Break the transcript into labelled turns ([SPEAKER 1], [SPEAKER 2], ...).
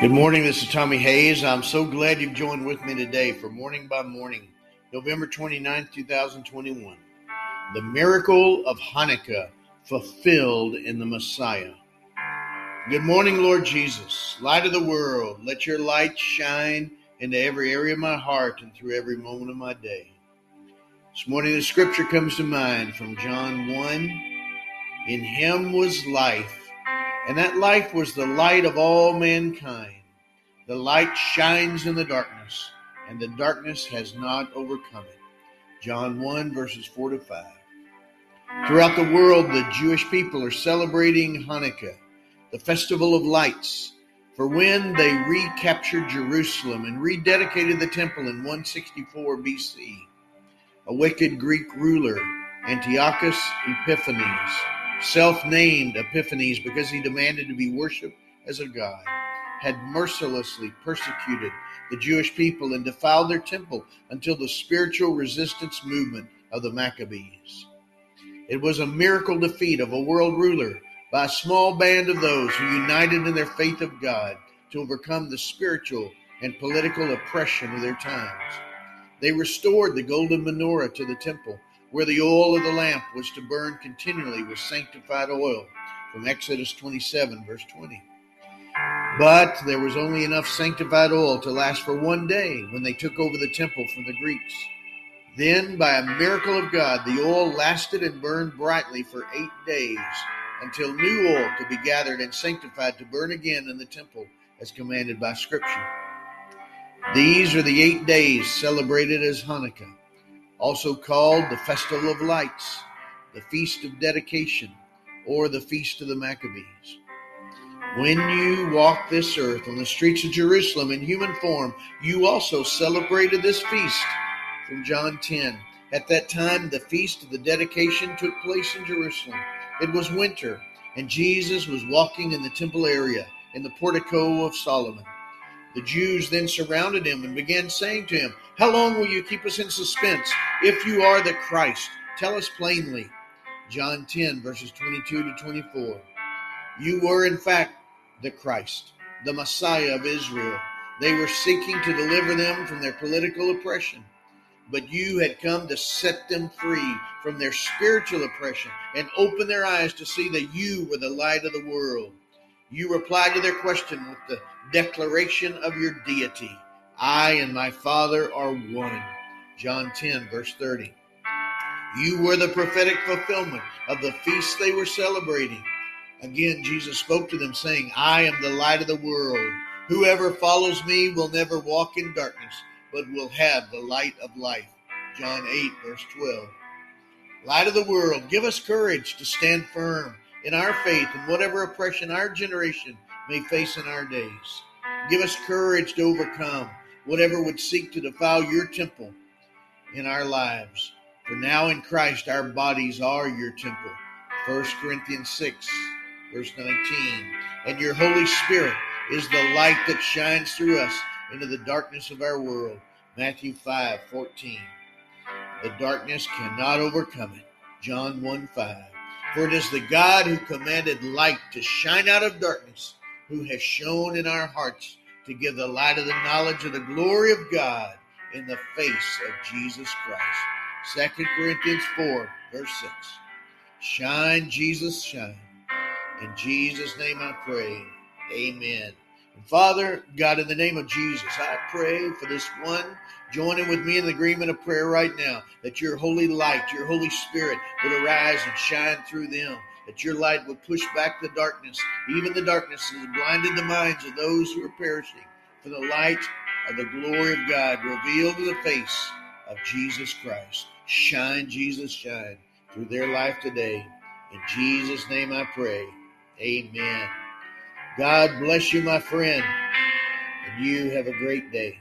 [SPEAKER 1] Good morning. This is Tommy Hayes. I'm so glad you've joined with me today for Morning by Morning, November 29th, 2021. The miracle of Hanukkah fulfilled in the Messiah. Good morning, Lord Jesus, light of the world. Let your light shine into every area of my heart and through every moment of my day. This morning, the scripture comes to mind from John 1 In him was life and that life was the light of all mankind. The light shines in the darkness, and the darkness has not overcome it. John 1, verses 4 to 5. Throughout the world, the Jewish people are celebrating Hanukkah, the festival of lights, for when they recaptured Jerusalem and rededicated the temple in 164 BC, a wicked Greek ruler, Antiochus Epiphanes, self named Epiphanes because he demanded to be worshiped as a god, had mercilessly persecuted the Jewish people and defiled their temple until the spiritual resistance movement of the Maccabees. It was a miracle defeat of a world ruler by a small band of those who united in their faith of God to overcome the spiritual and political oppression of their times. They restored the golden menorah to the temple where the oil of the lamp was to burn continually with sanctified oil, from Exodus 27, verse 20. But there was only enough sanctified oil to last for one day when they took over the temple from the Greeks. Then, by a miracle of God, the oil lasted and burned brightly for eight days until new oil could be gathered and sanctified to burn again in the temple as commanded by Scripture. These are the eight days celebrated as Hanukkah also called the Festival of Lights, the Feast of Dedication, or the Feast of the Maccabees. When you walked this earth on the streets of Jerusalem in human form, you also celebrated this feast. From John 10. At that time, the feast of the dedication took place in Jerusalem. It was winter, and Jesus was walking in the temple area in the portico of Solomon. The Jews then surrounded him and began saying to him, How long will you keep us in suspense? If you are the Christ, tell us plainly. John 10, verses 22 to 24. You were, in fact, the Christ, the Messiah of Israel. They were seeking to deliver them from their political oppression, but you had come to set them free from their spiritual oppression and open their eyes to see that you were the light of the world. You replied to their question with the declaration of your deity. I and my Father are one. John 10, verse 30. You were the prophetic fulfillment of the feast they were celebrating. Again, Jesus spoke to them, saying, I am the light of the world. Whoever follows me will never walk in darkness, but will have the light of life. John 8, verse 12. Light of the world, give us courage to stand firm in our faith and whatever oppression our generation may face in our days. Give us courage to overcome whatever would seek to defile your temple in our lives. For now in Christ our bodies are your temple. 1 Corinthians 6, verse 19. And your Holy Spirit is the light that shines through us into the darkness of our world. Matthew 5, 14. The darkness cannot overcome it. John 1, 5. For it is the God who commanded light to shine out of darkness, who has shone in our hearts to give the light of the knowledge of the glory of God in the face of Jesus Christ. 2 Corinthians 4, verse 6. Shine, Jesus, shine. In Jesus' name I pray. Amen. Father, God, in the name of Jesus, I pray for this one joining with me in the agreement of prayer right now that your holy light, your Holy Spirit would arise and shine through them, that your light would push back the darkness, even the darkness that has blinded the minds of those who are perishing, for the light of the glory of God revealed to the face of Jesus Christ. Shine, Jesus, shine through their life today. In Jesus' name I pray. Amen. God bless you, my friend, and you have a great day.